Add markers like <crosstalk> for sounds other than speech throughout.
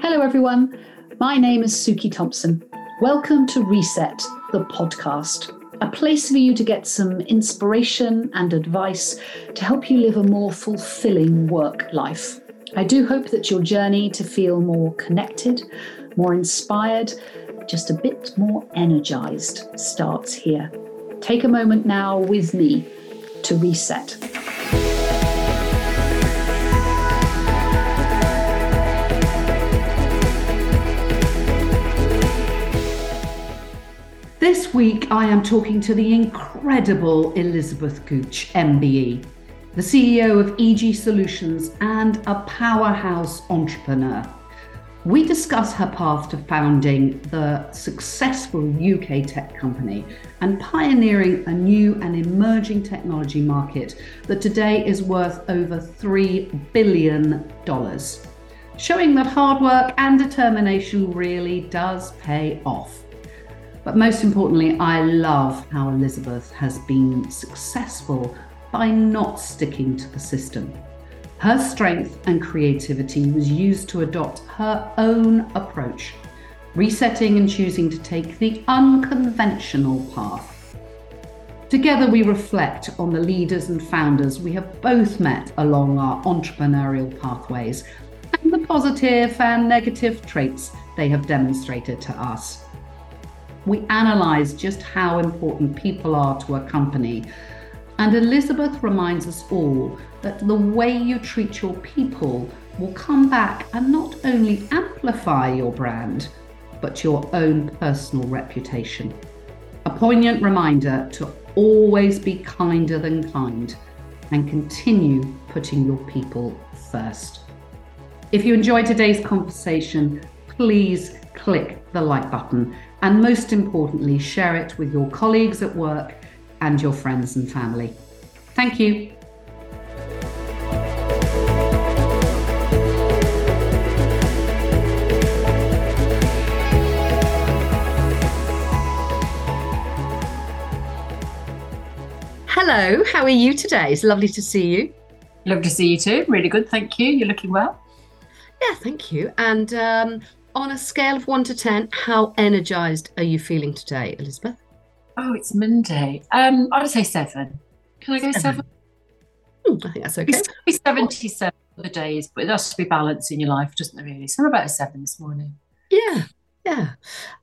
Hello, everyone. My name is Suki Thompson. Welcome to Reset, the podcast, a place for you to get some inspiration and advice to help you live a more fulfilling work life. I do hope that your journey to feel more connected, more inspired, just a bit more energized starts here. Take a moment now with me to reset. This week, I am talking to the incredible Elizabeth Gooch, MBE, the CEO of EG Solutions and a powerhouse entrepreneur. We discuss her path to founding the successful UK tech company and pioneering a new and emerging technology market that today is worth over $3 billion, showing that hard work and determination really does pay off. But most importantly, I love how Elizabeth has been successful by not sticking to the system. Her strength and creativity was used to adopt her own approach, resetting and choosing to take the unconventional path. Together, we reflect on the leaders and founders we have both met along our entrepreneurial pathways and the positive and negative traits they have demonstrated to us we analyze just how important people are to a company. And Elizabeth reminds us all that the way you treat your people will come back and not only amplify your brand, but your own personal reputation. A poignant reminder to always be kinder than kind and continue putting your people first. If you enjoyed today's conversation, please click the like button and most importantly, share it with your colleagues at work and your friends and family. Thank you. Hello, how are you today? It's lovely to see you. Lovely to see you too. Really good, thank you. You're looking well. Yeah, thank you. And um, on a scale of one to 10, how energized are you feeling today, Elizabeth? Oh, it's Monday. Um, I would say seven. Can I go seven? seven? Hmm, I think that's okay. It's 77 other days, but it has to be balance in your life, doesn't it, really? So I'm about a seven this morning. Yeah. Yeah.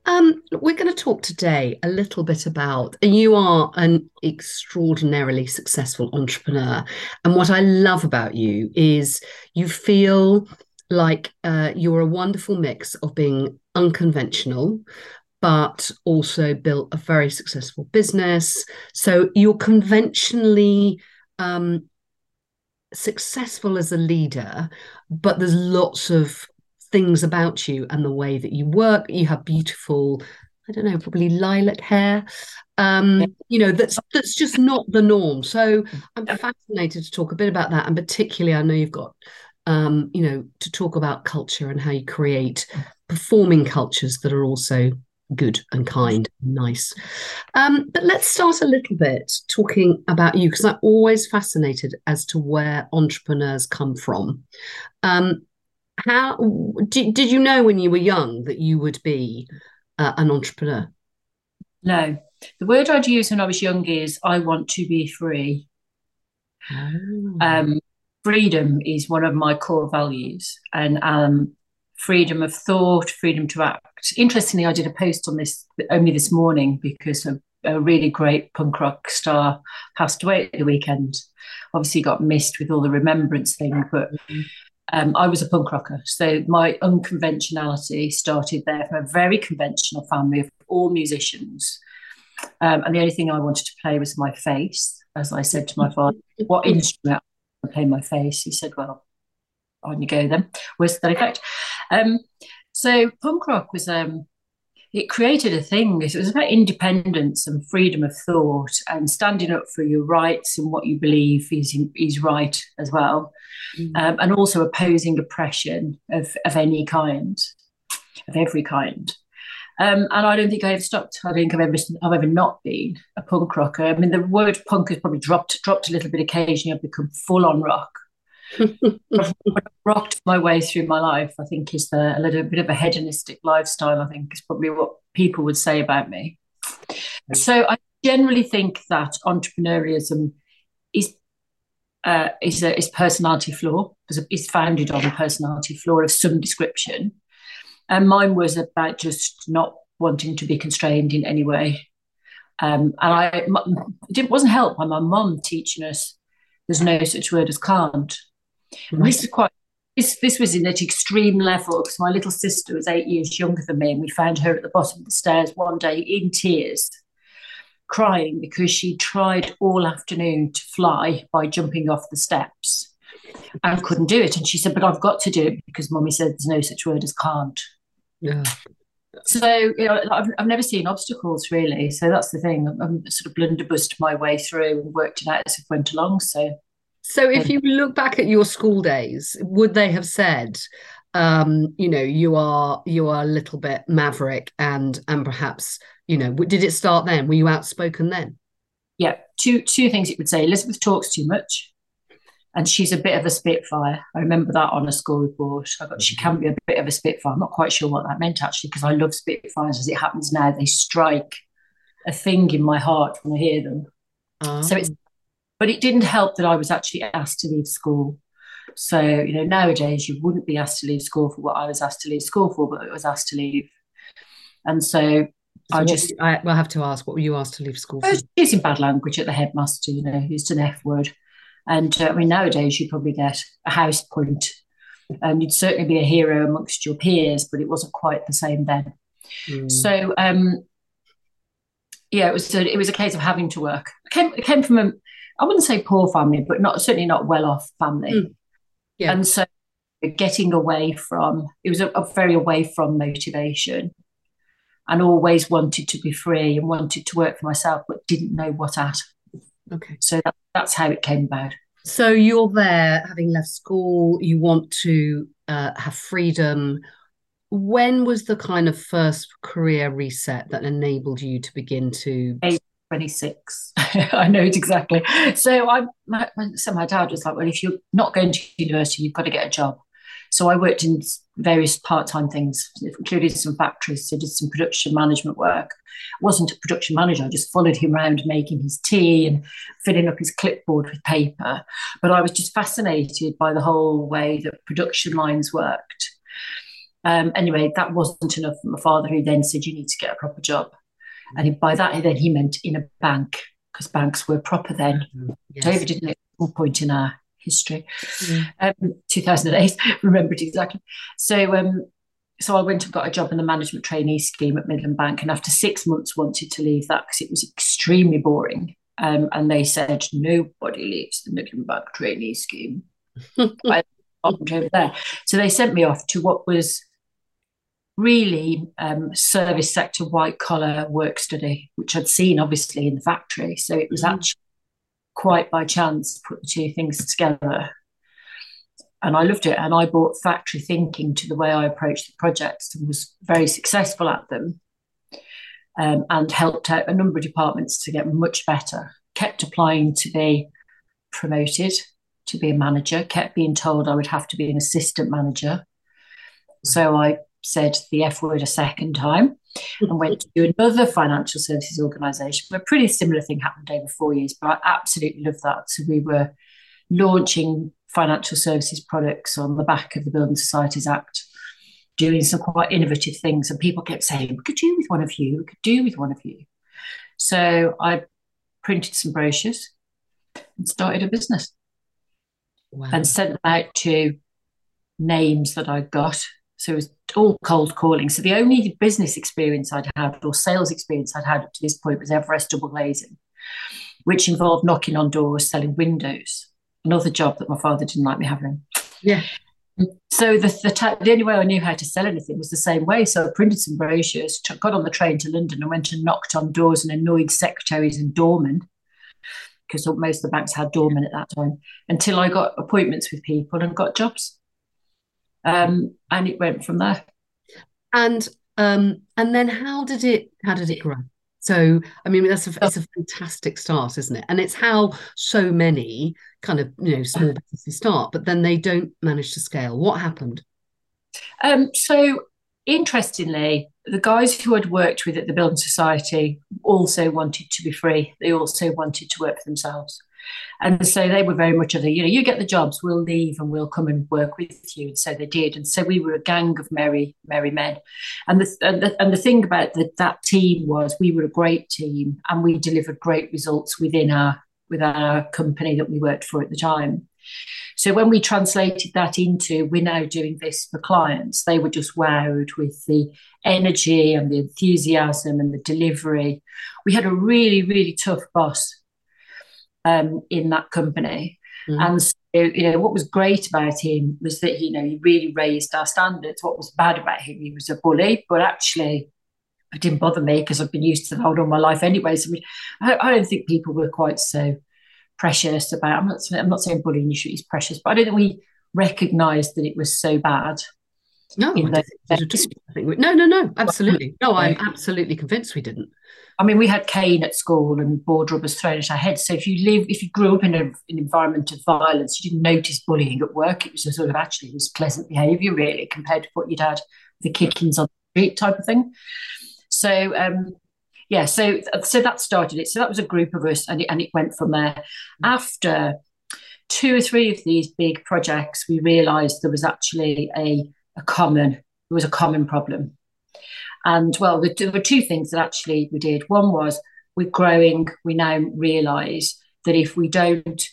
Um, we're going to talk today a little bit about, you are an extraordinarily successful entrepreneur. And what I love about you is you feel like uh, you're a wonderful mix of being unconventional but also built a very successful business so you're conventionally um, successful as a leader but there's lots of things about you and the way that you work you have beautiful I don't know, probably lilac hair. Um, you know, that's that's just not the norm. So I'm fascinated to talk a bit about that, and particularly, I know you've got um, you know, to talk about culture and how you create performing cultures that are also good and kind and nice. Um, but let's start a little bit talking about you because I'm always fascinated as to where entrepreneurs come from. Um, how did, did you know when you were young that you would be uh, an entrepreneur? No. The word I'd use when I was young is I want to be free. Oh. Um, freedom is one of my core values and um, freedom of thought, freedom to act. Interestingly, I did a post on this only this morning because a, a really great punk rock star passed away at the weekend. Obviously, got missed with all the remembrance thing, but um, I was a punk rocker. So my unconventionality started there from a very conventional family of all musicians. Um, and the only thing I wanted to play was my face. As I said to my father, what <laughs> instrument I play my face. He said, Well, on you go then. Where's that effect? Um, so punk rock was um, it created a thing. It was about independence and freedom of thought and standing up for your rights and what you believe is is right as well, mm. um, and also opposing oppression of of any kind, of every kind. Um, and I don't think I ever stopped. I think I've ever, I've ever not been a punk rocker. I mean, the word punk has probably dropped dropped a little bit occasionally. I've become full on rock. I've <laughs> rocked my way through my life. I think is the, a little bit of a hedonistic lifestyle. I think is probably what people would say about me. So I generally think that entrepreneurialism is uh, is a is personality flaw. Is founded on a personality flaw of some description, and mine was about just not wanting to be constrained in any way. Um, and I it wasn't helped by my mum teaching us there's no such word as can't. Right. This is quite this this was in at extreme level because my little sister was eight years younger than me, and we found her at the bottom of the stairs one day in tears, crying because she tried all afternoon to fly by jumping off the steps and couldn't do it. And she said, "But I've got to do it because mommy said there's no such word as can't." Yeah. So you know, I've, I've never seen obstacles really. So that's the thing. I'm, sort of blunderbussed my way through and worked it out as it went along. So, so if you look back at your school days, would they have said, um, you know, you are you are a little bit maverick and and perhaps you know, did it start then? Were you outspoken then? Yeah, two two things it would say. Elizabeth talks too much and she's a bit of a spitfire. I remember that on a school report. I got she can be a bit of a spitfire. I'm not quite sure what that meant actually, because I love spitfires as it happens now. They strike a thing in my heart when I hear them. Oh. So it's, but it didn't help that I was actually asked to leave school. So you know, nowadays you wouldn't be asked to leave school for what I was asked to leave school for, but it was asked to leave, and so. so I just I will have to ask. What were you asked to leave school for? Using bad language at the headmaster, you know, used an F word. And uh, I mean, nowadays you probably get a house point, and you'd certainly be a hero amongst your peers, but it wasn't quite the same then. Mm. So, um, yeah, it was a, it was a case of having to work. It came, it came from a, I wouldn't say poor family, but not certainly not well off family. Mm. Yeah. And so, getting away from it was a, a very away from motivation and always wanted to be free and wanted to work for myself, but didn't know what at. Okay. So that, that's how it came about. So you're there, having left school, you want to uh, have freedom. When was the kind of first career reset that enabled you to begin to? Age 26. <laughs> I know it exactly. So I, my, so my dad was like, well, if you're not going to university, you've got to get a job. So I worked in various part-time things, including some factories. So did some production management work. Wasn't a production manager. I just followed him around making his tea and filling up his clipboard with paper. But I was just fascinated by the whole way that production lines worked. Um, anyway, that wasn't enough for my father, who then said, "You need to get a proper job." And by that, then he meant in a bank because banks were proper then. Mm-hmm. Yes. David didn't at one point in our history. Mm. Um, 2008, <laughs> remembered exactly. So, um, so I went and got a job in the management trainee scheme at Midland Bank, and after six months, wanted to leave that because it was extremely boring. Um, and they said nobody leaves the Midland Bank trainee scheme. <laughs> I over there, so they sent me off to what was really um, service sector white collar work study, which I'd seen obviously in the factory. So it was mm. actually quite by chance to put the two things together. And I loved it. And I brought factory thinking to the way I approached the projects and was very successful at them um, and helped out a number of departments to get much better. Kept applying to be promoted to be a manager, kept being told I would have to be an assistant manager. So I said the F word a second time and went to another financial services organisation where a pretty similar thing happened over four years. But I absolutely love that. So we were launching financial services products on the back of the Building Societies Act, doing some quite innovative things. And people kept saying, we could do with one of you, we could do with one of you. So I printed some brochures and started a business wow. and sent them out to names that I got so it was all cold calling. So the only business experience I'd had or sales experience I'd had up to this point was Everest double glazing, which involved knocking on doors, selling windows. Another job that my father didn't like me having. Yeah. So the the, ta- the only way I knew how to sell anything was the same way. So I printed some brochures, took, got on the train to London, and went and knocked on doors and annoyed secretaries and doormen because most of the banks had doormen at that time until I got appointments with people and got jobs. Um, and it went from there. And Um, and then how did it how did it grow? So I mean that's a it's a fantastic start, isn't it? And it's how so many kind of you know small <sighs> businesses start, but then they don't manage to scale. What happened? Um, so interestingly, the guys who I'd worked with at the Building Society also wanted to be free. They also wanted to work for themselves. And so they were very much of the, you know, you get the jobs, we'll leave and we'll come and work with you. And so they did. And so we were a gang of merry, merry men. And the, and the, and the thing about the, that team was we were a great team and we delivered great results within our, within our company that we worked for at the time. So when we translated that into we're now doing this for clients, they were just wowed with the energy and the enthusiasm and the delivery. We had a really, really tough boss um, in that company. Mm-hmm. And so, you know, what was great about him was that, you know, he really raised our standards. What was bad about him, he was a bully, but actually it didn't bother me because I've been used to that all my life anyway. So I, I, don't think people were quite so precious about, I'm not, I'm not saying bullying is precious, but I don't think we recognised that it was so bad. No, I think we, no, no, no, absolutely. No, I'm absolutely convinced we didn't. I mean, we had cane at school and board rubbers thrown at our heads. So if you live, if you grew up in a, an environment of violence, you didn't notice bullying at work. It was a sort of actually it was pleasant behaviour, really, compared to what you'd had the kickings on the street type of thing. So um, yeah, so so that started it. So that was a group of us, and it, and it went from there. After two or three of these big projects, we realised there was actually a a common there was a common problem and well, there were two things that actually we did. One was we're growing, we now realise that if we don't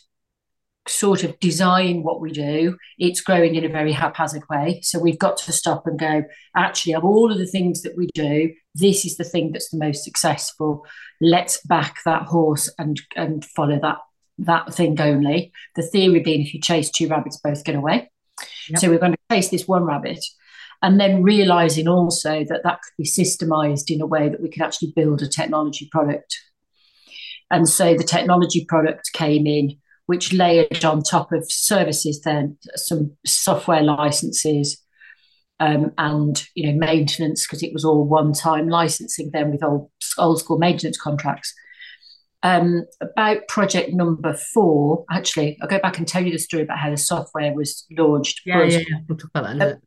sort of design what we do, it's growing in a very haphazard way. So we've got to stop and go, actually, of all of the things that we do, this is the thing that's the most successful. Let's back that horse and and follow that that thing only. The theory being if you chase two rabbits, both get away. Yep. So we're going to chase this one rabbit and then realizing also that that could be systemized in a way that we could actually build a technology product. And so the technology product came in, which layered on top of services, then some software licenses um, and you know maintenance because it was all one-time licensing. Then with old old school maintenance contracts. Um, about project number four, actually, I'll go back and tell you the story about how the software was launched. Yeah, yeah, yeah. We'll talk about that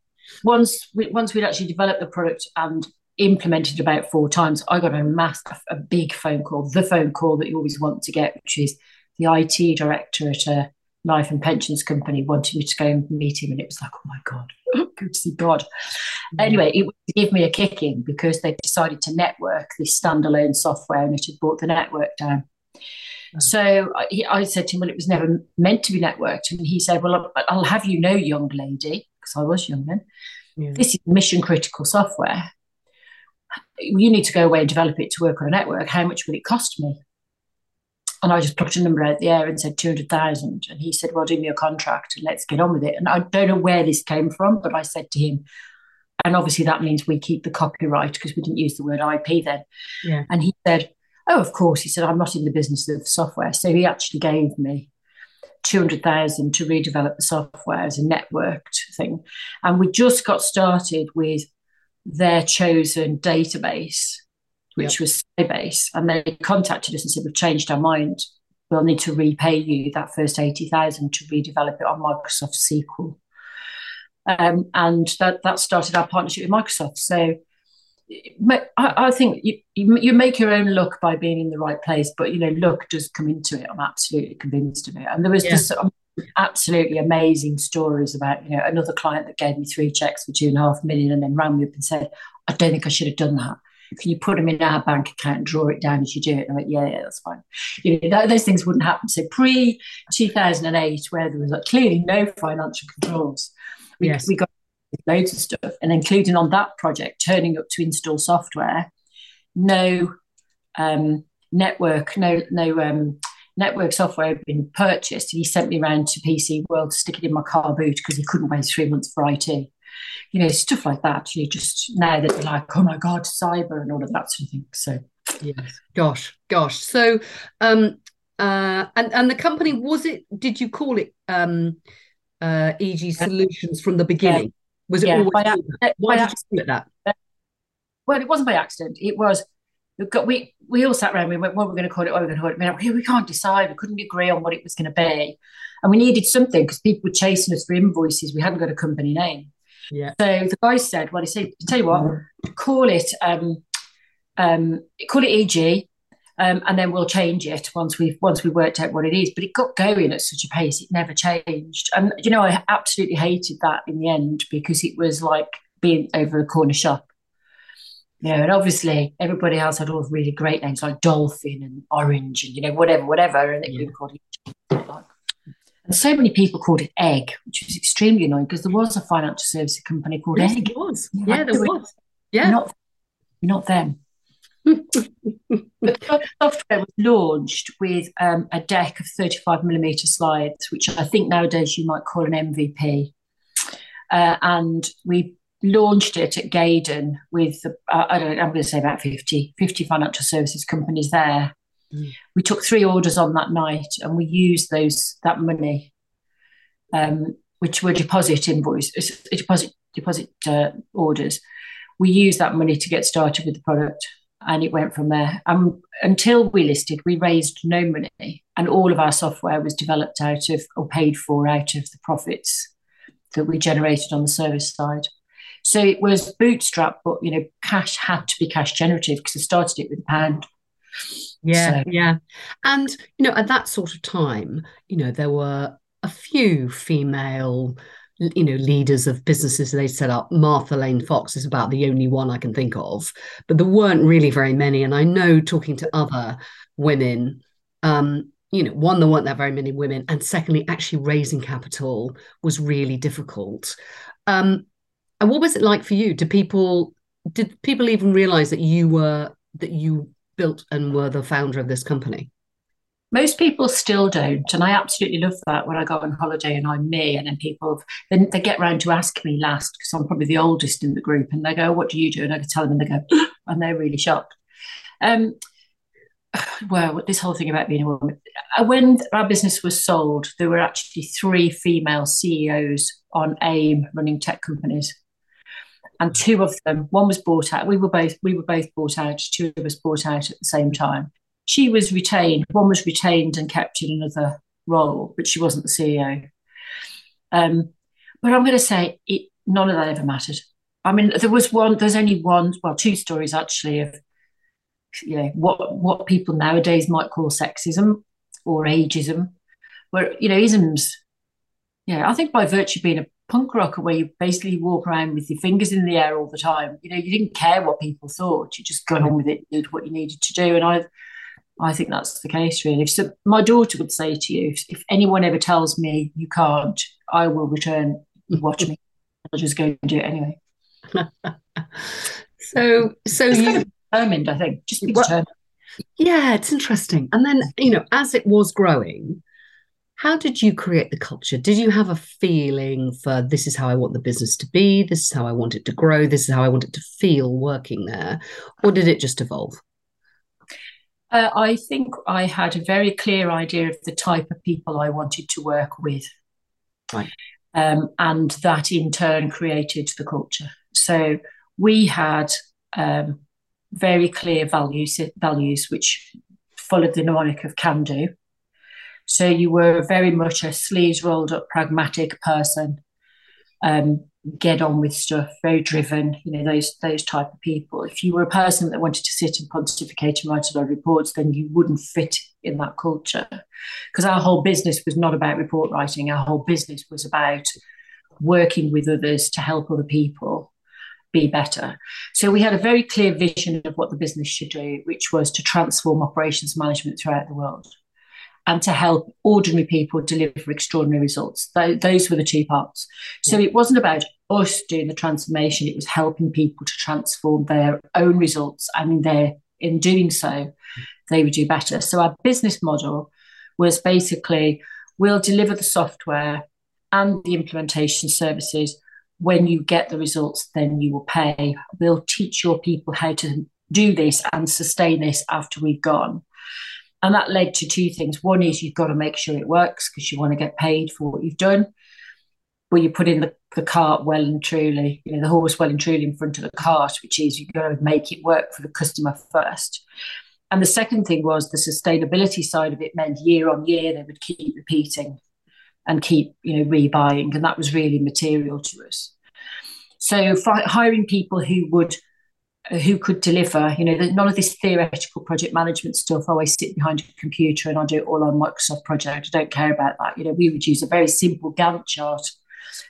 once we, once we'd actually developed the product and implemented it about four times, I got a mass, a big phone call, the phone call that you always want to get, which is the IT director at a life and pensions company wanted me to go and meet him, and it was like, oh my god, <laughs> good to see God. Mm-hmm. Anyway, it would give me a kicking because they decided to network this standalone software, and it had brought the network down. Mm-hmm. So I, I, said to him, well, it was never meant to be networked, and he said, well, I'll have you know, young lady, because I was young then. Yeah. This is mission critical software. You need to go away and develop it to work on a network. How much will it cost me? And I just plucked a number out the air and said 200,000. And he said, Well, do me a contract and let's get on with it. And I don't know where this came from, but I said to him, and obviously that means we keep the copyright because we didn't use the word IP then. Yeah. And he said, Oh, of course. He said, I'm not in the business of software. So he actually gave me 200,000 to redevelop the software as a networked thing. And we just got started with their chosen database, which yep. was Sybase. And they contacted us and said, We've changed our mind. We'll need to repay you that first 80,000 to redevelop it on Microsoft SQL. Um, and that, that started our partnership with Microsoft. So I, think you, you make your own luck by being in the right place, but you know, luck does come into it. I'm absolutely convinced of it. And there was yeah. just absolutely amazing stories about you know another client that gave me three checks for two and a half million and then rang me up and said, "I don't think I should have done that. Can you put them in our bank account and draw it down as you do it?" And I went, "Yeah, yeah, that's fine." You know, that, those things wouldn't happen. So pre 2008, where there was like, clearly no financial controls, we, yes. we got loads of stuff, and including on that project, turning up to install software, no um, network, no no um, network software had been purchased. And he sent me around to PC World to stick it in my car boot because he couldn't wait three months for IT. You know, stuff like that. You just now that they're like, oh my god, cyber and all of that sort of thing. So yes, gosh, gosh. So um uh and and the company was it did you call it um uh EG Solutions from the beginning? Was it yeah, always by, Why did you split that? well, it wasn't by accident. It was we got we we all sat around. We went, what are we going to call it? What are we going to call it? We, we can't decide. We couldn't agree on what it was going to be, and we needed something because people were chasing us for invoices. We hadn't got a company name. Yeah. So the guy said, "Well, he said, tell you what, call it um, um, call it EG." Um, and then we'll change it once we've once we worked out what it is. But it got going at such a pace; it never changed. And you know, I absolutely hated that in the end because it was like being over a corner shop. You know, and obviously everybody else had all really great names like Dolphin and Orange and you know whatever, whatever, and it yeah. called it. And so many people called it Egg, which was extremely annoying because there was a financial services company called yes, Egg. There was. Yeah, there was. Yeah, not not them. <laughs> the software was launched with um, a deck of 35 millimeter slides, which I think nowadays you might call an MVP. Uh, and we launched it at Gaydon with, uh, I don't know, I'm going to say about 50, 50 financial services companies there. Mm. We took three orders on that night and we used those that money, um, which were deposit invoices, deposit, deposit uh, orders. We used that money to get started with the product and it went from there. Um, until we listed, we raised no money, and all of our software was developed out of or paid for out of the profits that we generated on the service side. So it was bootstrap, but you know, cash had to be cash generative because I started it with a pound. Yeah, so. yeah, and you know, at that sort of time, you know, there were a few female you know leaders of businesses. They set up martha lane fox is about the only one i can think of but there weren't really very many. And i know talking to other women um you know one there weren't that very many women. And secondly actually raising capital was really difficult. Um and what was it like for you? Did people did people even realize that you were that you built and were the founder of this company most people still don't, and I absolutely love that when I go on holiday and I'm me, and then people then they get round to ask me last because I'm probably the oldest in the group, and they go, "What do you do?" And I can tell them, and they go, <gasps> and they're really shocked. Um, <sighs> well, this whole thing about being a woman. Uh, when our business was sold, there were actually three female CEOs on AIM running tech companies, and two of them, one was bought out. We were both we were both bought out. Two of us bought out at the same time she was retained. One was retained and kept in another role, but she wasn't the CEO. Um, but I'm going to say it, none of that ever mattered. I mean, there was one. There's only one. Well, two stories actually of you know what what people nowadays might call sexism or ageism, where you know isms. Yeah, I think by virtue of being a punk rocker, where you basically walk around with your fingers in the air all the time, you know, you didn't care what people thought. You just got on with it, did what you needed to do, and I I think that's the case, really. So my daughter would say to you, if, if anyone ever tells me you can't, I will return. Watch me. <laughs> I'll just go and do it anyway. <laughs> so, so it's you kind of determined, I think. Just be determined. Yeah, it's interesting. And then, you know, as it was growing, how did you create the culture? Did you have a feeling for this is how I want the business to be? This is how I want it to grow? This is how I want it to feel working there? Or did it just evolve? Uh, I think I had a very clear idea of the type of people I wanted to work with. Right. Um, and that in turn created the culture. So we had um, very clear values, values which followed the mnemonic of can do. So you were very much a sleeves rolled up, pragmatic person. Um, get on with stuff, very driven, you know, those those type of people. If you were a person that wanted to sit and pontificate and write a lot of reports, then you wouldn't fit in that culture. Because our whole business was not about report writing, our whole business was about working with others to help other people be better. So we had a very clear vision of what the business should do, which was to transform operations management throughout the world and to help ordinary people deliver extraordinary results. Those were the two parts. So it wasn't about us doing the transformation, it was helping people to transform their own results. I mean, they in doing so, they would do better. So our business model was basically we'll deliver the software and the implementation services. When you get the results, then you will pay. We'll teach your people how to do this and sustain this after we've gone. And that led to two things. One is you've got to make sure it works because you want to get paid for what you've done. but you put in the, the cart well and truly, you know, the horse well and truly in front of the cart, which is you've got to make it work for the customer first. And the second thing was the sustainability side of it meant year on year they would keep repeating and keep, you know, rebuying. And that was really material to us. So hiring people who would who could deliver. You know, none of this theoretical project management stuff. Oh, I sit behind a computer and I do it all on Microsoft Project. I don't care about that. You know, we would use a very simple Gantt chart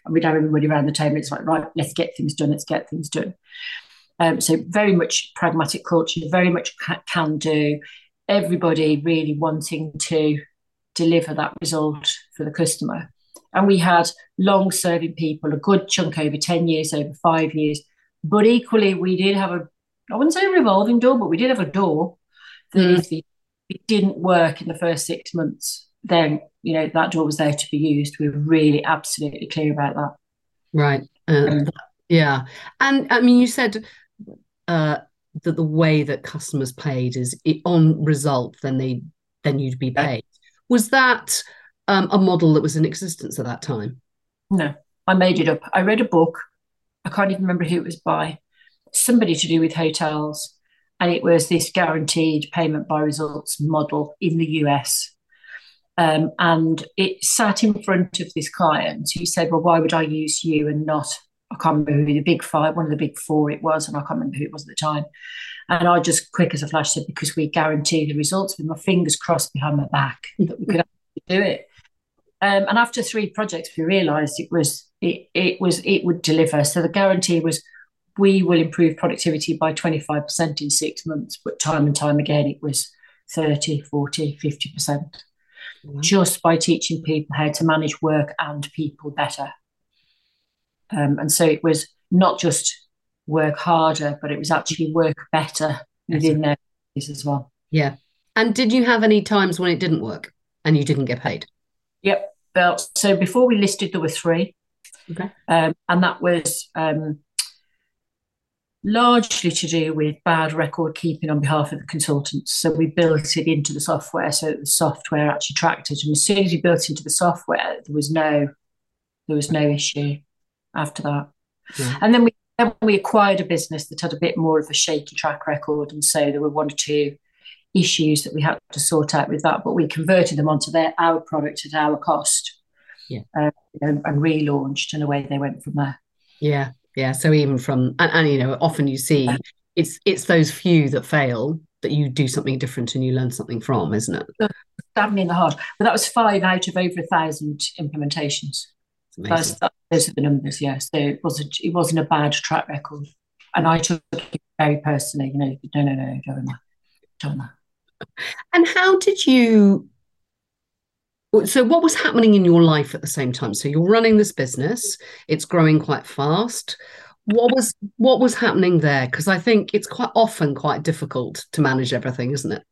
and we'd have everybody around the table. It's like, right, let's get things done. Let's get things done. Um, so very much pragmatic culture, very much can do. Everybody really wanting to deliver that result for the customer. And we had long serving people, a good chunk over 10 years, over five years, but equally, we did have a, I wouldn't say a revolving door, but we did have a door that mm. if it didn't work in the first six months, then, you know, that door was there to be used. We were really absolutely clear about that. Right. Uh, um, yeah. And I mean, you said uh, that the way that customers paid is it, on result, then they then you'd be paid. Was that um, a model that was in existence at that time? No, I made it up. I read a book I can't even remember who it was by, somebody to do with hotels. And it was this guaranteed payment by results model in the US. Um, and it sat in front of this client who said, Well, why would I use you and not? I can't remember who the big five, one of the big four it was, and I can't remember who it was at the time. And I just, quick as a flash, said, Because we guarantee the results with my fingers crossed behind my back that we could do it. Um, and after three projects, we realised it was it, it was it would deliver. So the guarantee was we will improve productivity by 25% in six months, but time and time again it was 30, 40, 50%. Mm-hmm. Just by teaching people how to manage work and people better. Um, and so it was not just work harder, but it was actually work better within their as well. Yeah. And did you have any times when it didn't work and you didn't get paid? Yep. Well, so before we listed, there were three. Okay. Um, and that was um, largely to do with bad record keeping on behalf of the consultants. So we built it into the software so that the software actually tracked it. And as soon as we built it into the software, there was no there was no issue after that. Yeah. And then we then we acquired a business that had a bit more of a shaky track record, and so there were one or two issues that we had to sort out with that. But we converted them onto their our product at our cost yeah. Uh, and, and relaunched, and away they went from there. Yeah, yeah. So even from and, and you know, often you see it's it's those few that fail that you do something different and you learn something from, isn't it? Stab me in the heart. But that was five out of over a thousand implementations. Those are the numbers, yeah. So it wasn't it wasn't a bad track record, and I took it very personally. You know, no, no, no, don't that, don't that. And how did you so what was happening in your life at the same time? So you're running this business. It's growing quite fast. What was what was happening there? Because i think it's quite often quite difficult to manage everything isn't it?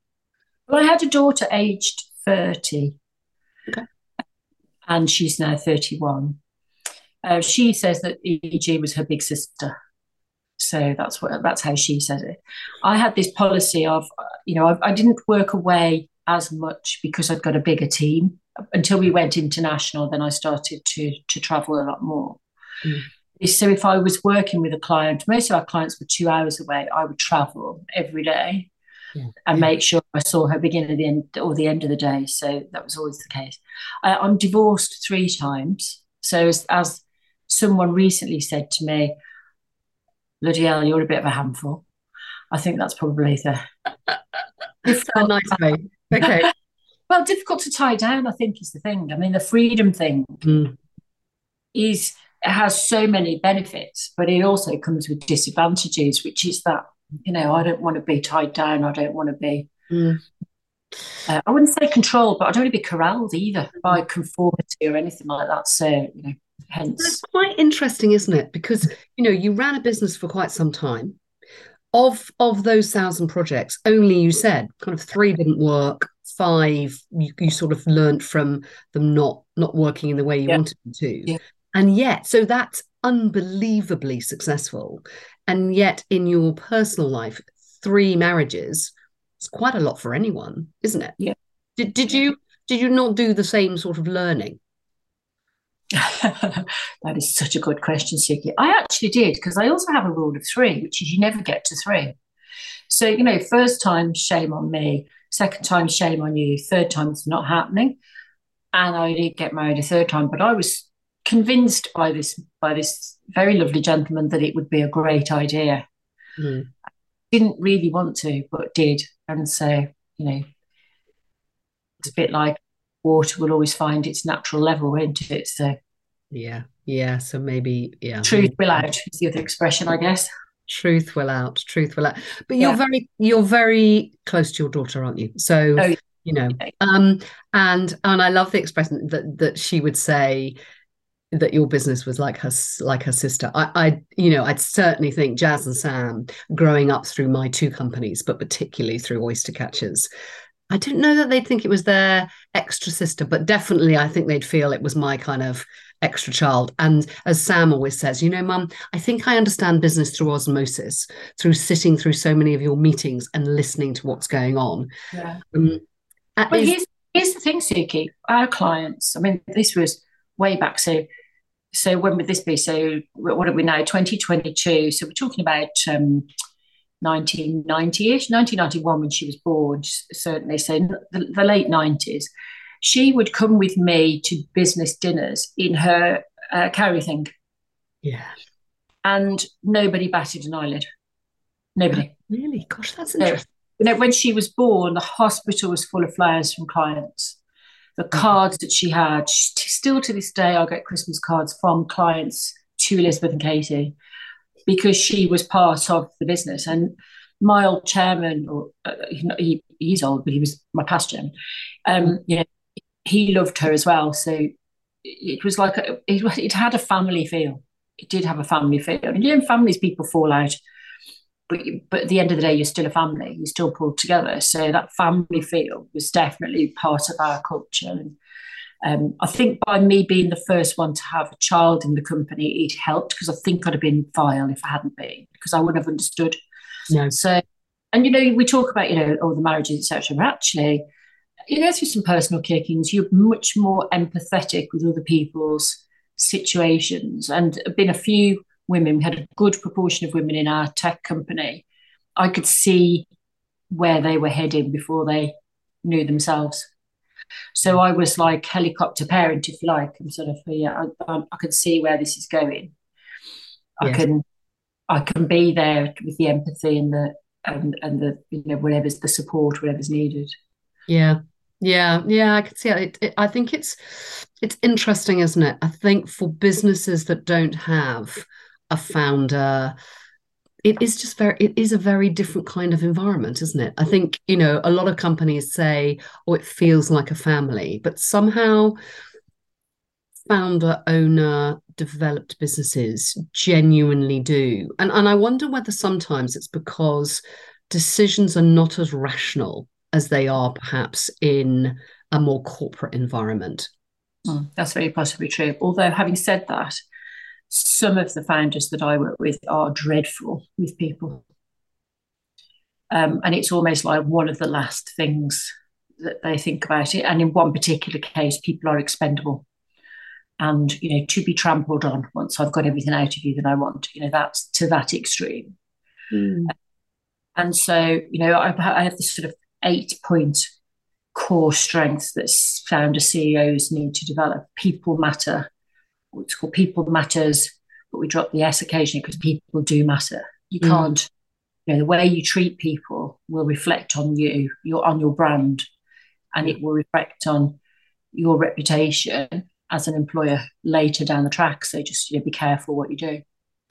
Well i had a daughter aged 30 okay. and she's now 31 uh, she says that eg was her big sister. So that's what that's how she says it. I had this policy of you know I, I didn't work away as much because i'd got a bigger team until we went international, then I started to to travel a lot more. Mm. So if I was working with a client, most of our clients were two hours away. I would travel every day yeah. and make sure I saw her beginning of the end or the end of the day. So that was always the case. I, I'm divorced three times. So as, as someone recently said to me, Bloody hell, you're a bit of a handful. I think that's probably the. <laughs> it's a nice way. Okay. Well, difficult to tie down, I think, is the thing. I mean, the freedom thing mm. is has so many benefits, but it also comes with disadvantages, which is that you know I don't want to be tied down. I don't want to be. Mm. Uh, I wouldn't say controlled, but I don't want to be corralled either by conformity or anything like that. So you know, hence. That's quite interesting, isn't it? Because you know you ran a business for quite some time. Of of those thousand projects, only you said kind of three didn't work five you, you sort of learned from them not not working in the way you yeah. wanted them to yeah. and yet so that's unbelievably successful and yet in your personal life three marriages it's quite a lot for anyone isn't it yeah did, did you did you not do the same sort of learning <laughs> that is such a good question, Suki. I actually did because I also have a rule of three, which is you never get to three. So, you know, first time, shame on me. Second time, shame on you. Third time, it's not happening. And I did get married a third time, but I was convinced by this by this very lovely gentleman that it would be a great idea. Mm. Didn't really want to, but did. And so, you know, it's a bit like water will always find its natural level, won't it? So yeah, yeah. So maybe yeah. Truth will out is the other expression, I guess. Truth will out. Truth will out. But you're yeah. very you're very close to your daughter, aren't you? So oh, you know, um, and and I love the expression that that she would say that your business was like her like her sister. I, I you know I'd certainly think Jazz and Sam growing up through my two companies, but particularly through Oyster Catchers, I didn't know that they'd think it was their extra sister, but definitely I think they'd feel it was my kind of extra child. And as Sam always says, you know, mum, I think I understand business through osmosis, through sitting through so many of your meetings and listening to what's going on. Yeah. Um, well, is- here's, here's the thing, Suki. Our clients, I mean, this was way back. So, so when would this be? So, what are we now? 2022. So, we're talking about um, 1990-ish, 1991 when she was born, certainly, so the, the late 90s, she would come with me to business dinners in her uh, carry thing. Yeah. And nobody batted an eyelid. Nobody. Really? Gosh, that's interesting. So, you know, when she was born, the hospital was full of flowers from clients. The mm-hmm. cards that she had, still to this day, I get Christmas cards from clients to Elizabeth and Katie because she was part of the business. And my old chairman, or uh, he, he's old, but he was my past chairman. Um, you know, he loved her as well. So it was like a, it, it had a family feel. It did have a family feel. And you know, families people fall out, but but at the end of the day, you're still a family. You're still pulled together. So that family feel was definitely part of our culture. And um, I think by me being the first one to have a child in the company, it helped because I think I'd have been vile if I hadn't been because I wouldn't have understood. No. So, and you know, we talk about you know all the marriages etc. But actually, you go through some personal kickings. You're much more empathetic with other people's situations, and been a few women. We had a good proportion of women in our tech company. I could see where they were heading before they knew themselves. So I was like helicopter parent, if you like. I'm sort of yeah, I, um, I can see where this is going. I yes. can I can be there with the empathy and the and and the you know whatever's the support, whatever's needed. Yeah, yeah, yeah. I can see it. it I think it's it's interesting, isn't it? I think for businesses that don't have a founder it is just very it is a very different kind of environment isn't it i think you know a lot of companies say oh it feels like a family but somehow founder owner developed businesses genuinely do and and i wonder whether sometimes it's because decisions are not as rational as they are perhaps in a more corporate environment mm, that's very possibly true although having said that some of the founders that I work with are dreadful with people. Um, and it's almost like one of the last things that they think about it. And in one particular case, people are expendable. And, you know, to be trampled on once I've got everything out of you that I want, you know, that's to that extreme. Mm. And so, you know, I, I have this sort of eight point core strengths that founder CEOs need to develop. People matter, what's called people matters, but we drop the S occasionally because people do matter. You mm. can't, you know, the way you treat people will reflect on you, your on your brand, and it will reflect on your reputation as an employer later down the track. So just you know, be careful what you do.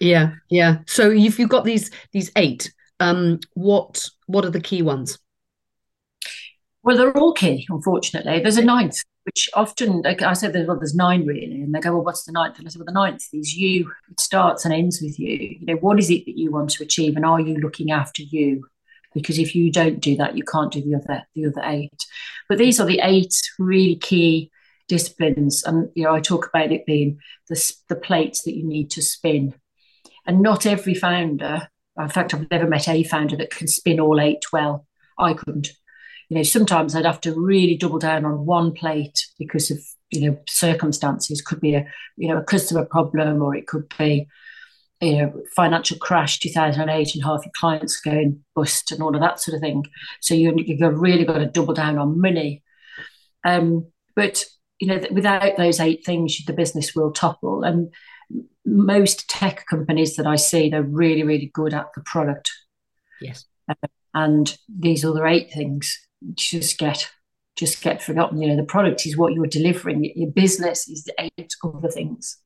Yeah, yeah. So if you've got these these eight, um, what what are the key ones? Well, they're all key, unfortunately. There's a ninth, which often like I said, well, there's nine really, and they go, well, what's the ninth? And I said, well, the ninth is you. It starts and ends with you. You know, what is it that you want to achieve, and are you looking after you? Because if you don't do that, you can't do the other the other eight. But these are the eight really key disciplines, and you know, I talk about it being the the plates that you need to spin, and not every founder. In fact, I've never met a founder that can spin all eight well. I couldn't you know, sometimes I'd have to really double down on one plate because of you know circumstances. Could be a you know a customer problem or it could be you know financial crash 2008 and half your clients going bust and all of that sort of thing. So you, you've really got to double down on money. Um, but you know without those eight things the business will topple. And most tech companies that i see they're really really good at the product. Yes. Uh, and these other eight things just get just get forgotten. You know, the product is what you're delivering. Your business is the eight other things.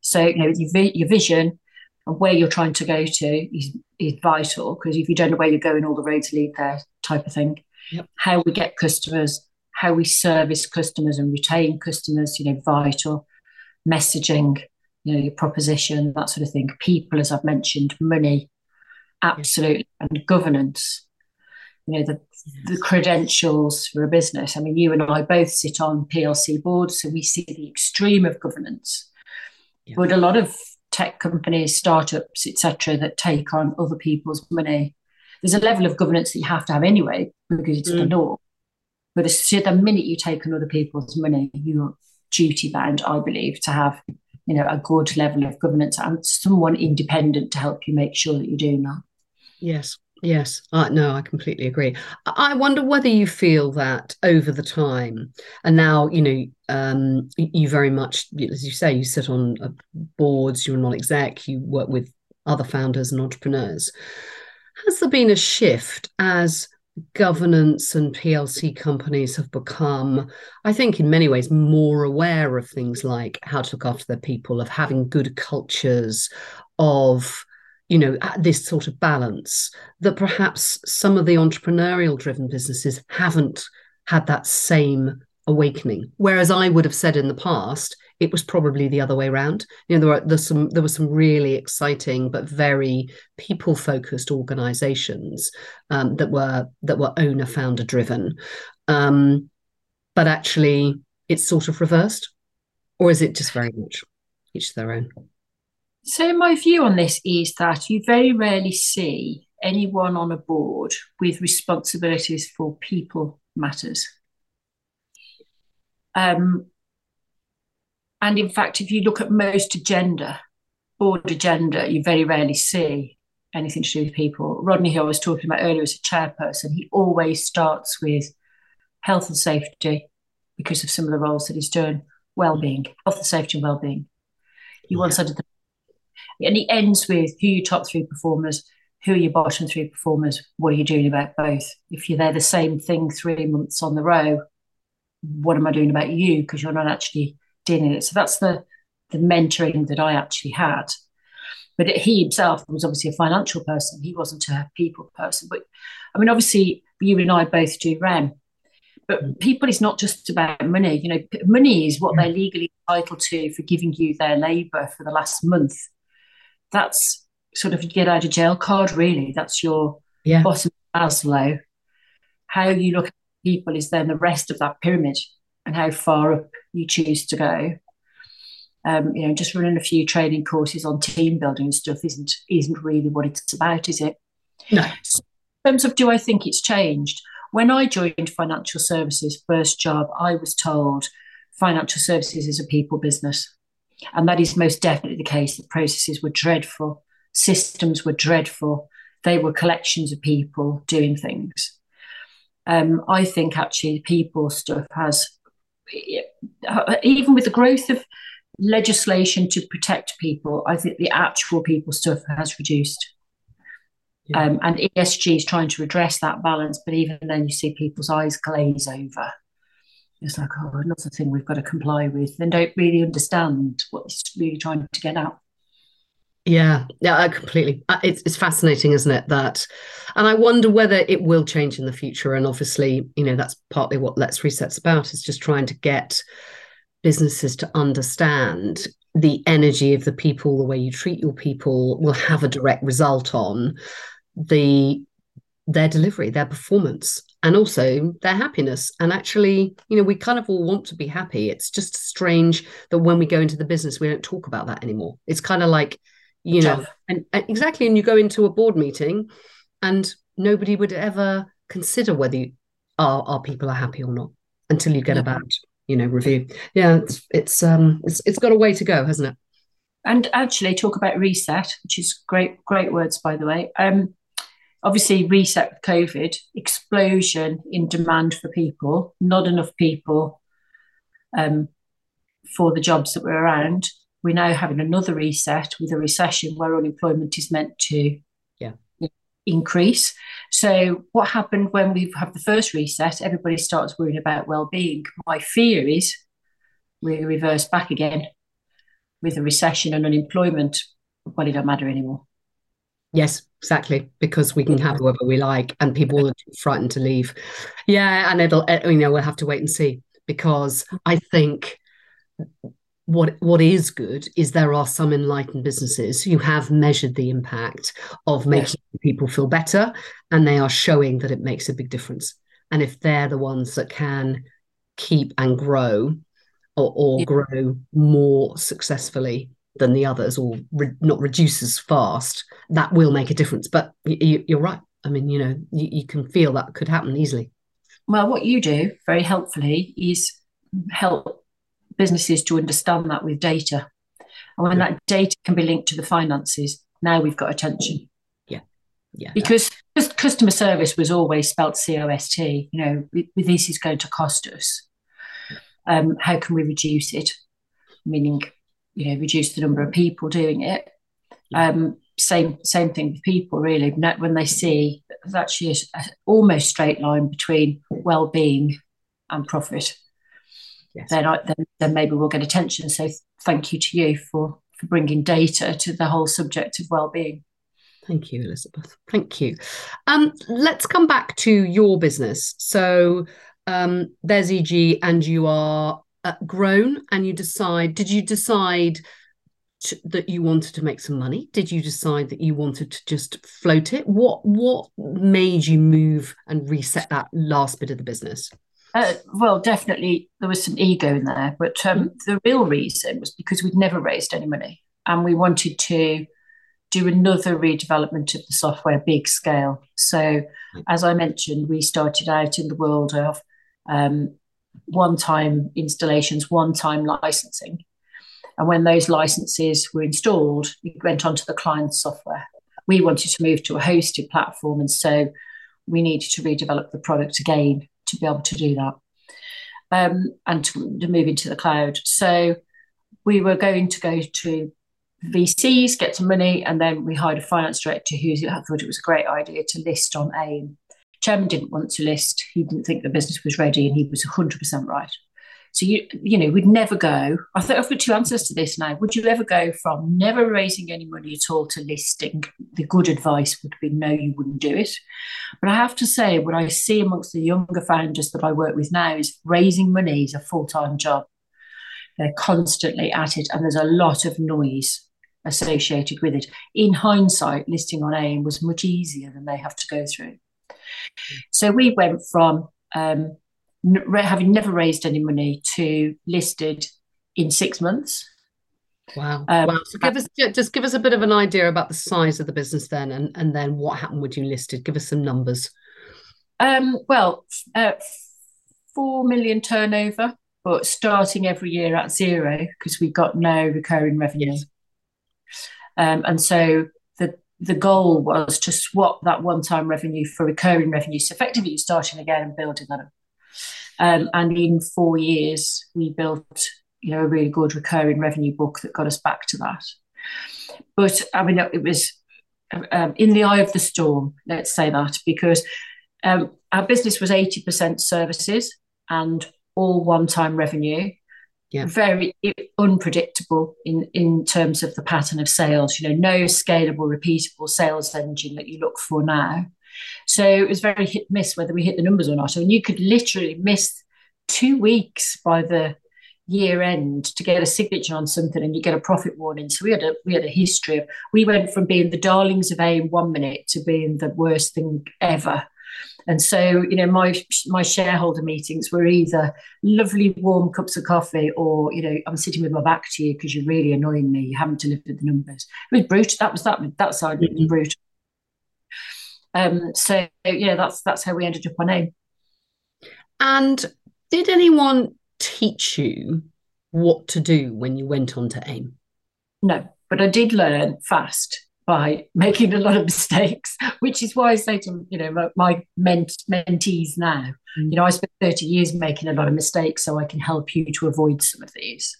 So, you know, your, your vision and where you're trying to go to is, is vital because if you don't know where you're going, all the roads lead there, type of thing. Yep. How we get customers, how we service customers and retain customers, you know, vital. Messaging, you know, your proposition, that sort of thing. People, as I've mentioned, money, absolutely, and governance. You know, the the credentials for a business. I mean, you and I both sit on PLC boards, so we see the extreme of governance. Yeah. But a lot of tech companies, startups, etc., that take on other people's money, there's a level of governance that you have to have anyway because it's mm. the law. But the minute you take on other people's money, you're duty bound, I believe, to have you know a good level of governance and someone independent to help you make sure that you're doing that. Yes, Yes, uh, no, I completely agree. I wonder whether you feel that over the time, and now you know, um, you very much, as you say, you sit on uh, boards, you're non-exec, you work with other founders and entrepreneurs. Has there been a shift as governance and PLC companies have become, I think, in many ways, more aware of things like how to look after their people, of having good cultures, of you know this sort of balance that perhaps some of the entrepreneurial driven businesses haven't had that same awakening. Whereas i would have said in the past it was probably the other way around. You know there were there's some there were some really exciting but very people focused organizations um, that were that were owner founder driven. Um, but actually it's sort of reversed or is it just very much each their own so, my view on this is that you very rarely see anyone on a board with responsibilities for people matters. Um, and in fact, if you look at most agenda, board agenda, you very rarely see anything to do with people. Rodney, who I was talking about earlier, as a chairperson, he always starts with health and safety because of some of the roles that he's doing, well-being, health and safety and well-being. He yeah. once said the and it ends with who are your top three performers, who are your bottom three performers, what are you doing about both? If you're there the same thing three months on the row, what am I doing about you? Because you're not actually doing it. So that's the the mentoring that I actually had. But he himself was obviously a financial person. He wasn't a people person. But I mean, obviously, you and I both do REM. But mm. people is not just about money. You know, money is what they're legally entitled to for giving you their labour for the last month that's sort of get out of jail card, really. That's your yeah. bottom Maslow. How you look at people is then the rest of that pyramid and how far up you choose to go. Um, you know, just running a few training courses on team building and stuff isn't isn't really what it's about, is it? No. So in terms of do I think it's changed? When I joined financial services, first job, I was told financial services is a people business. And that is most definitely the case. The processes were dreadful, systems were dreadful, they were collections of people doing things. Um, I think actually people stuff has, even with the growth of legislation to protect people, I think the actual people stuff has reduced. Yeah. Um, and ESG is trying to address that balance, but even then, you see people's eyes glaze over it's like, oh, another thing we've got to comply with, and don't really understand what really trying to get at. Yeah, yeah, I completely. Uh, it's it's fascinating, isn't it? That, and I wonder whether it will change in the future. And obviously, you know, that's partly what Let's Reset's about is just trying to get businesses to understand the energy of the people, the way you treat your people will have a direct result on the their delivery, their performance, and also their happiness. And actually, you know, we kind of all want to be happy. It's just strange that when we go into the business, we don't talk about that anymore. It's kind of like, you know, and, and, exactly. And you go into a board meeting and nobody would ever consider whether you, our, our people are happy or not until you get yeah. about, you know review. Yeah, it's it's um it's it's got a way to go, hasn't it? And actually, talk about reset, which is great great words by the way. Um, obviously reset with COVID, explosion in demand for people, not enough people um, for the jobs that were around. We're now having another reset with a recession where unemployment is meant to yeah. increase. So, what happened when we have the first reset? Everybody starts worrying about well-being. My fear is we reverse back again with a recession and unemployment. Well, it don't matter anymore. Yes, exactly. Because we can have whoever we like, and people are too frightened to leave. Yeah, and it'll eh, you know we'll have to wait and see because I think what what is good is there are some enlightened businesses who have measured the impact of making yes. people feel better and they are showing that it makes a big difference and if they're the ones that can keep and grow or, or yeah. grow more successfully than the others or re- not reduce as fast that will make a difference but you, are right i mean you know you, you can feel that could happen easily well what you do very helpfully is help businesses to understand that with data. And when yeah. that data can be linked to the finances, now we've got attention. Yeah. Yeah. Because customer service was always spelt COST, you know, this is going to cost us. Um, how can we reduce it? Meaning, you know, reduce the number of people doing it. Um, same same thing with people really. When they see there's actually a, almost straight line between well-being and profit yes. then, I, then then maybe we'll get attention. So thank you to you for for bringing data to the whole subject of well-being. Thank you, Elizabeth. Thank you. Um, let's come back to your business. So um, there's EG, and you are uh, grown, and you decide. Did you decide? That you wanted to make some money did you decide that you wanted to just float it what what made you move and reset that last bit of the business uh, well, definitely there was some ego in there, but um, mm-hmm. the real reason was because we'd never raised any money and we wanted to do another redevelopment of the software big scale. So, as I mentioned, we started out in the world of um, one time installations, one time licensing. And when those licenses were installed, we went onto the client software. We wanted to move to a hosted platform, and so we needed to redevelop the product again to be able to do that um, and to, to move into the cloud. So we were going to go to VCs, get some money, and then we hired a finance director who thought it was a great idea to list on AIM. Chairman didn't want to list; he didn't think the business was ready, and he was 100% right. So you you know we'd never go. I think I've got two answers to this now. Would you ever go from never raising any money at all to listing? The good advice would be no, you wouldn't do it. But I have to say, what I see amongst the younger founders that I work with now is raising money is a full time job. They're constantly at it, and there's a lot of noise associated with it. In hindsight, listing on AIM was much easier than they have to go through. So we went from um, having never raised any money to listed in six months. Wow. Um, wow. So give us just give us a bit of an idea about the size of the business then and, and then what happened when you listed. Give us some numbers. Um, well, uh, four million turnover, but starting every year at zero because we got no recurring revenue. Yes. Um, and so the the goal was to swap that one time revenue for recurring revenue. So effectively, you're starting again and building that up. Um, and in four years, we built, you know, a really good recurring revenue book that got us back to that. But I mean, it was um, in the eye of the storm, let's say that, because um, our business was 80% services and all one time revenue. Yeah. Very unpredictable in, in terms of the pattern of sales. You know, no scalable, repeatable sales engine that you look for now. So it was very hit miss whether we hit the numbers or not. And you could literally miss two weeks by the year end to get a signature on something and you get a profit warning. So we had a we had a history of we went from being the darlings of AIM one minute to being the worst thing ever. And so, you know, my my shareholder meetings were either lovely warm cups of coffee or, you know, I'm sitting with my back to you because you're really annoying me. You haven't delivered the numbers. It was brutal. That was that that side mm-hmm. brutal. Um, so yeah, that's that's how we ended up on AIM. And did anyone teach you what to do when you went on to AIM? No, but I did learn fast by <laughs> making a lot of mistakes, which is why I say to you know my ment- mentees now, mm. you know, I spent 30 years making a lot of mistakes, so I can help you to avoid some of these.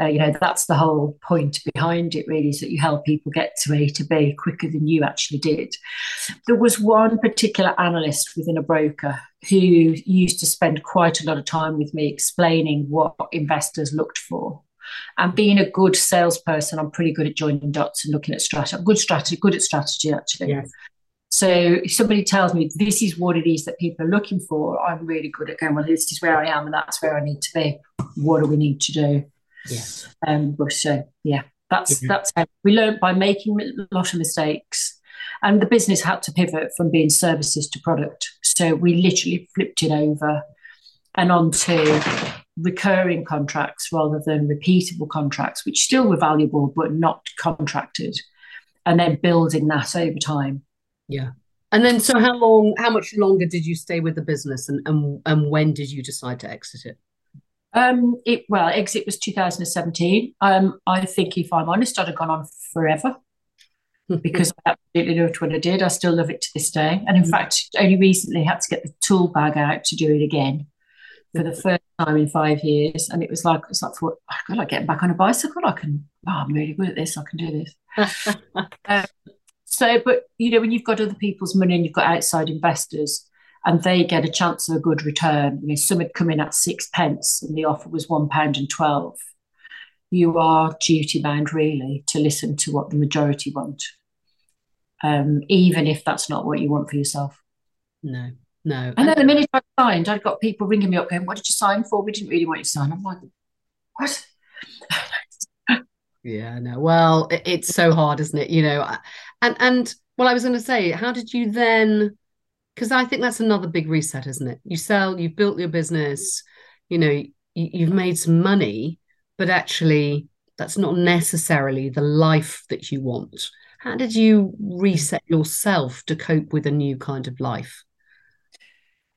Uh, you know, that's the whole point behind it, really, is that you help people get to A to B quicker than you actually did. There was one particular analyst within a broker who used to spend quite a lot of time with me explaining what investors looked for. And being a good salesperson, I'm pretty good at joining dots and looking at strategy. Good strategy, good at strategy actually. Yes. So if somebody tells me this is what it is that people are looking for, I'm really good at going, well, this is where I am and that's where I need to be. What do we need to do? Yes. Um, but so yeah, that's mm-hmm. that's how we learned by making a lot of mistakes. And the business had to pivot from being services to product. So we literally flipped it over and onto recurring contracts rather than repeatable contracts, which still were valuable but not contracted, and then building that over time. Yeah. And then, so how long, how much longer did you stay with the business, and and, and when did you decide to exit it? Um, it well, exit was 2017. Um, I think, if I'm honest, I'd have gone on forever <laughs> because I absolutely loved what I did. I still love it to this day, and in mm-hmm. fact, only recently had to get the tool bag out to do it again for the first time in five years, and it was like it's like for I got like getting back on a bicycle. I can. Oh, I'm really good at this. I can do this. <laughs> um, so, but you know, when you've got other people's money and you've got outside investors, and they get a chance of a good return, you know, some had come in at six pence, and the offer was one pound and twelve. You are duty bound, really, to listen to what the majority want, um, even if that's not what you want for yourself. No. No. And then the minute I signed, I'd got people ringing me up going, What did you sign for? We didn't really want you to sign. I'm like, What? <laughs> yeah, no. Well, it's so hard, isn't it? You know, and and well, I was going to say, how did you then? Because I think that's another big reset, isn't it? You sell, you've built your business, you know, you, you've made some money, but actually, that's not necessarily the life that you want. How did you reset yourself to cope with a new kind of life?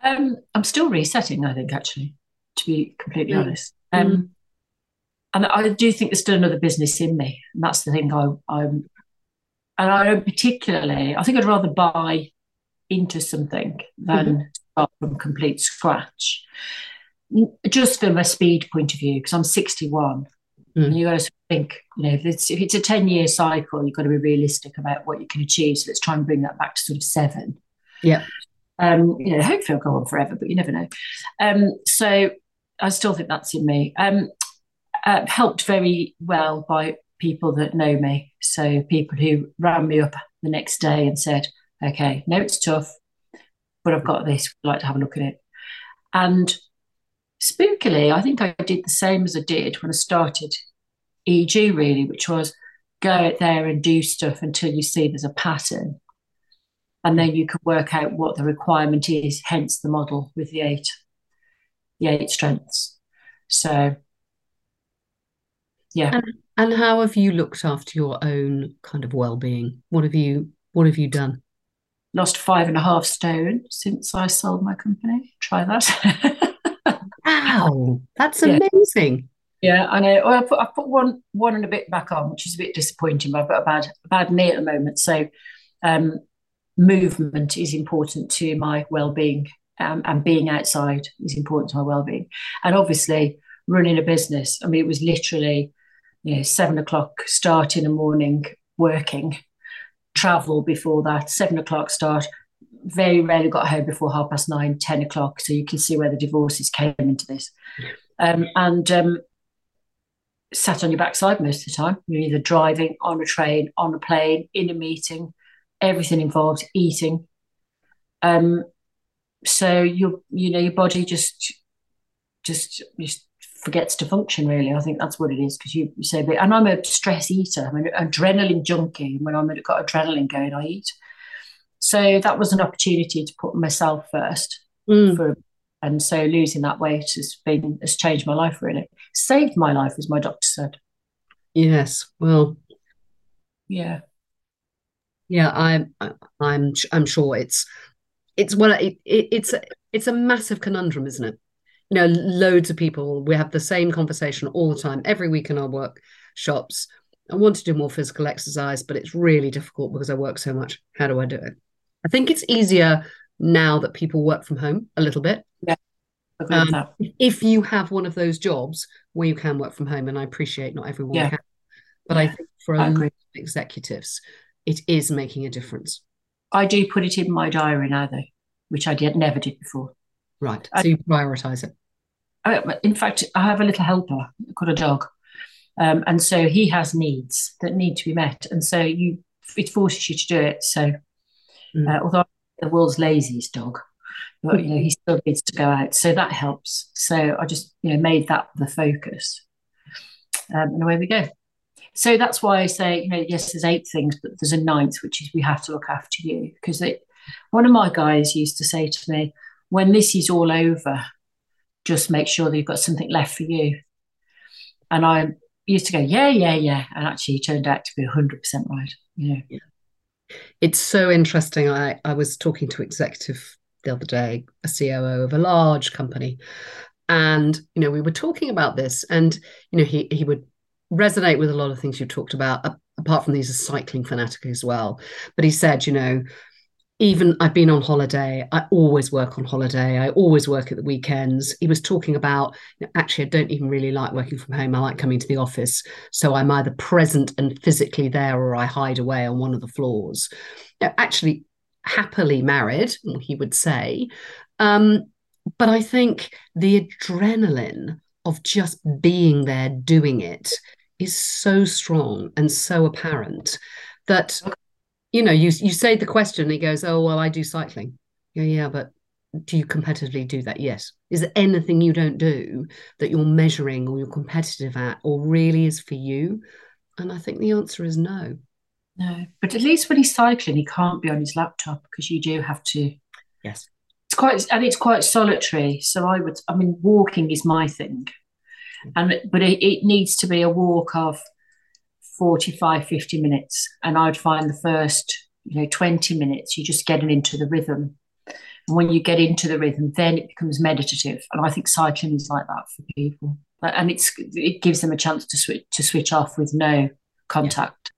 Um, I'm still resetting, I think, actually, to be completely mm. honest. Um, mm. And I do think there's still another business in me. And that's the thing I, I'm, and I don't particularly, I think I'd rather buy into something than mm-hmm. start from complete scratch. Just from a speed point of view, because I'm 61. Mm. you got to think, you know, if it's, if it's a 10 year cycle, you've got to be realistic about what you can achieve. So let's try and bring that back to sort of seven. Yeah. Um, you know, hopefully it'll go on forever, but you never know. Um, so I still think that's in me. Um, uh, helped very well by people that know me. So people who ran me up the next day and said, okay, no, it's tough, but I've got this. I'd like to have a look at it. And spookily, I think I did the same as I did when I started EG, really, which was go out there and do stuff until you see there's a pattern and then you can work out what the requirement is hence the model with the eight the eight strengths so yeah and, and how have you looked after your own kind of well-being what have you what have you done lost five and a half stone since i sold my company. Try that. <laughs> Wow that's amazing. Yeah, I know. Well, I put I put one one and a bit back on, which is a bit disappointing. But I've got a bad a bad knee at the moment, so um, movement is important to my well-being um, and being outside is important to my well-being. And obviously running a business i mean it was literally you know seven o'clock start in the morning working travel before that seven o'clock start. Very rarely got home before half past nine ten o'clock. So you can see where the divorces came into this. Um, and um, sat on your backside most of the time. You're either driving on a train on a plane in a meeting everything involved eating. Um, so your you know your body just just just forgets to function really. I think that's what it is because you, you say, but and I'm a stress eater. I'm an adrenaline junkie. When I'm got adrenaline going, I eat. So that was an opportunity to put myself first. Mm. For, and so losing that weight has been has changed my life really. Saved my life, as my doctor said. Yes. Well. Yeah yeah i'm i'm i'm sure it's it's well it, it, it's it's a massive conundrum isn't it you know, loads of people, we have the same conversation all the time, every week in our workshops. I want to do more physical exercise, but it's really difficult because I work so much. How do I do it? I think it's easier now that people work from home a little bit. Yeah. Um, if you have one of those jobs where you can work from home, and I appreciate not everyone yeah. can, but I think for a lot of executives, it is making a difference. I do put it in my diary now, though, which I did never did before. Right. So you prioritize it. I, in fact, I have a little helper called a dog, um, and so he has needs that need to be met, and so you it forces you to do it. So, mm. uh, although the world's laziest dog, but you know he still needs to go out, so that helps. So I just you know made that the focus, um, and away we go. So that's why I say, you know, yes, there's eight things, but there's a ninth, which is we have to look after you. Because one of my guys used to say to me, when this is all over, just make sure that you've got something left for you. And I used to go, yeah, yeah, yeah. And actually, turned out to be 100% right. You know. Yeah. It's so interesting. I, I was talking to executive the other day, a COO of a large company. And, you know, we were talking about this and, you know, he, he would resonate with a lot of things you talked about, apart from he's a cycling fanatic as well. But he said, you know, even I've been on holiday, I always work on holiday. I always work at the weekends. He was talking about actually, I don't even really like working from home. I like coming to the office. So I'm either present and physically there or I hide away on one of the floors. Actually, happily married, he would say. Um, but I think the adrenaline of just being there doing it is so strong and so apparent that you know you you say the question he goes oh well i do cycling. Yeah yeah but do you competitively do that? Yes. Is there anything you don't do that you're measuring or you're competitive at or really is for you? And i think the answer is no. No. But at least when he's cycling he can't be on his laptop because you do have to yes. It's quite and it's quite solitary. So i would i mean walking is my thing. And but it, it needs to be a walk of 45 50 minutes and i'd find the first you know 20 minutes you're just getting into the rhythm. And when you get into the rhythm then it becomes meditative. And i think cycling is like that for people. And it's it gives them a chance to switch to switch off with no contact.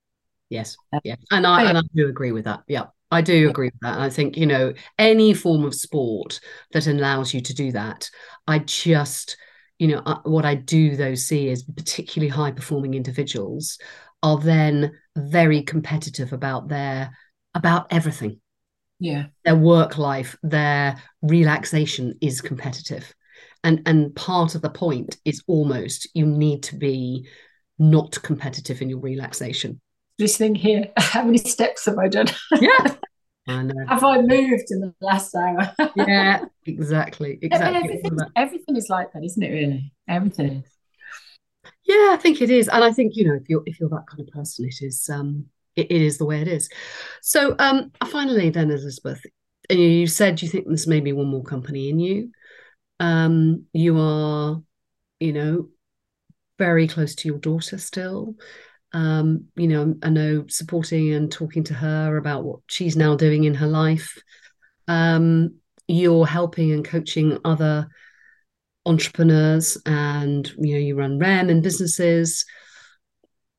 Yes. Yeah. And i and i do agree with that. Yeah. I do agree with that. And I think, you know, any form of sport that allows you to do that, I just you know uh, what i do though see is particularly high performing individuals are then very competitive about their about everything yeah their work life their relaxation is competitive and and part of the point is almost you need to be not competitive in your relaxation this thing here <laughs> how many steps have i done yeah <laughs> I know. Have I moved in the last hour? yeah, <laughs> exactly. Exactly. Everything, everything is like that, isn't it? Really, everything is. Yeah, I think it is, and I think you know if you're if you're that kind of person, it is um it, it is the way it is. So um finally, then Elizabeth, you said you think there's maybe one more company in you. Um, you are, you know, very close to your daughter still um, you know, I know supporting and talking to her about what she's now doing in her life. Um, you're helping and coaching other entrepreneurs, and you know, you run REM and businesses.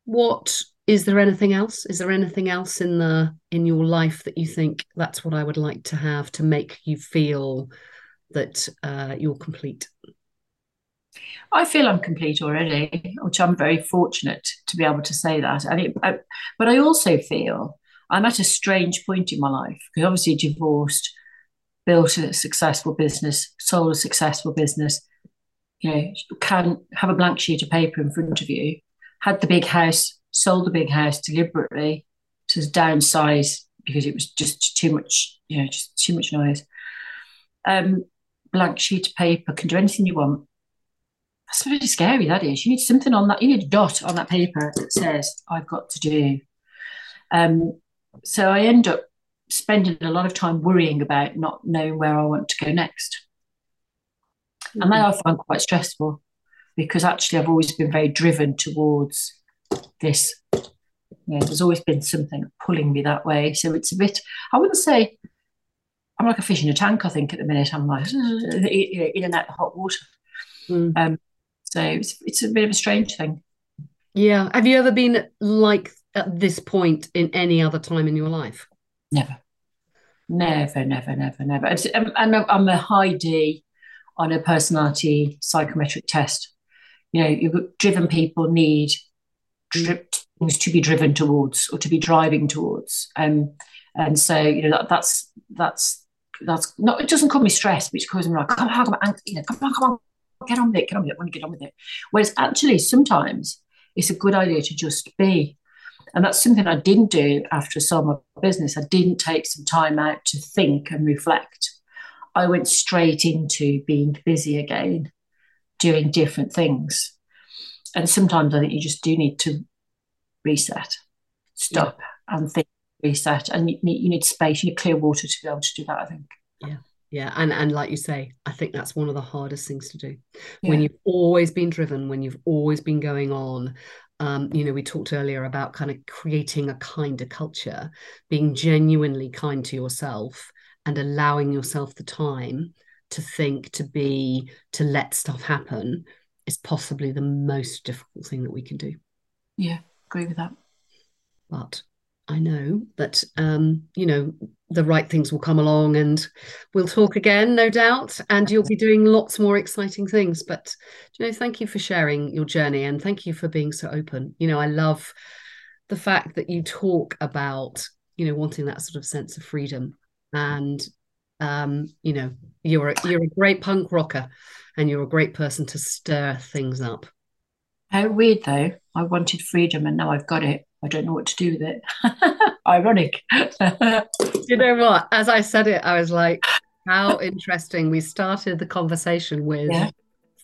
What is there anything else? Is there anything else in the in your life that you think that's what I would like to have to make you feel that uh, you're complete? I feel I'm complete already, which I'm very fortunate to be able to say that. And I, but I also feel I'm at a strange point in my life because obviously divorced, built a successful business, sold a successful business. You know, can have a blank sheet of paper in front of you. Had the big house, sold the big house deliberately to downsize because it was just too much. You know, just too much noise. Um, blank sheet of paper can do anything you want that's really scary, that is. You need something on that, you need a dot on that paper that says, I've got to do. Um, so I end up spending a lot of time worrying about not knowing where I want to go next. Mm-hmm. And that I find quite stressful because actually I've always been very driven towards this. You know, there's always been something pulling me that way. So it's a bit, I wouldn't say I'm like a fish in a tank, I think, at the minute. I'm like, <laughs> in and out the hot water. Mm. Um, so it's, it's a bit of a strange thing. Yeah. Have you ever been like at this point in any other time in your life? Never. Never, never, never, never. And I'm a high D on a personality psychometric test. You know, you've got driven people need things to be driven towards or to be driving towards. Um, and so, you know, that, that's that's that's not. It doesn't cause me stress, but it causes me like, come on, come on, you know, come on, come on, get on with it, get on with it. I want to get on with it. Whereas actually, sometimes it's a good idea to just be. And that's something I didn't do after I sold my business. I didn't take some time out to think and reflect. I went straight into being busy again, doing different things. And sometimes I think you just do need to reset, stop yeah. and think, reset. And you need, you need space, you need clear water to be able to do that, I think. Yeah. Yeah, and and like you say, I think that's one of the hardest things to do. Yeah. When you've always been driven, when you've always been going on, um, you know, we talked earlier about kind of creating a kinder culture, being genuinely kind to yourself and allowing yourself the time to think, to be, to let stuff happen is possibly the most difficult thing that we can do. Yeah, agree with that. But I know that um, you know the right things will come along, and we'll talk again, no doubt. And you'll be doing lots more exciting things. But you know, thank you for sharing your journey, and thank you for being so open. You know, I love the fact that you talk about you know wanting that sort of sense of freedom, and um, you know, you're a, you're a great punk rocker, and you're a great person to stir things up. How weird though. I wanted freedom, and now I've got it. I don't know what to do with it. <laughs> Ironic. <laughs> you know what? As I said it, I was like, how interesting. We started the conversation with yeah.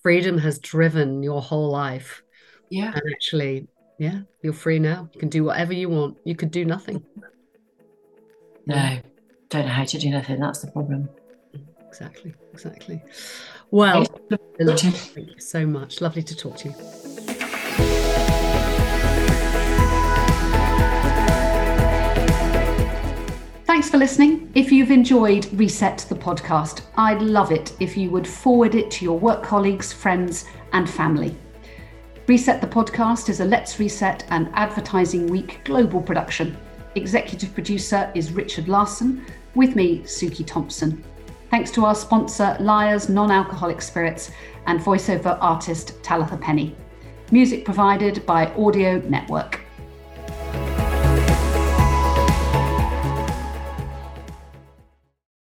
freedom has driven your whole life. Yeah. And actually, yeah, you're free now. You can do whatever you want. You could do nothing. No, don't know how to do nothing. That's the problem. Exactly. Exactly. Well, thank you so much. Lovely to talk to you. Thanks for listening. If you've enjoyed Reset the podcast, I'd love it if you would forward it to your work colleagues, friends, and family. Reset the podcast is a Let's Reset and Advertising Week global production. Executive producer is Richard Larson, with me, Suki Thompson. Thanks to our sponsor, Lyre's Non Alcoholic Spirits, and voiceover artist Talitha Penny. Music provided by Audio Network.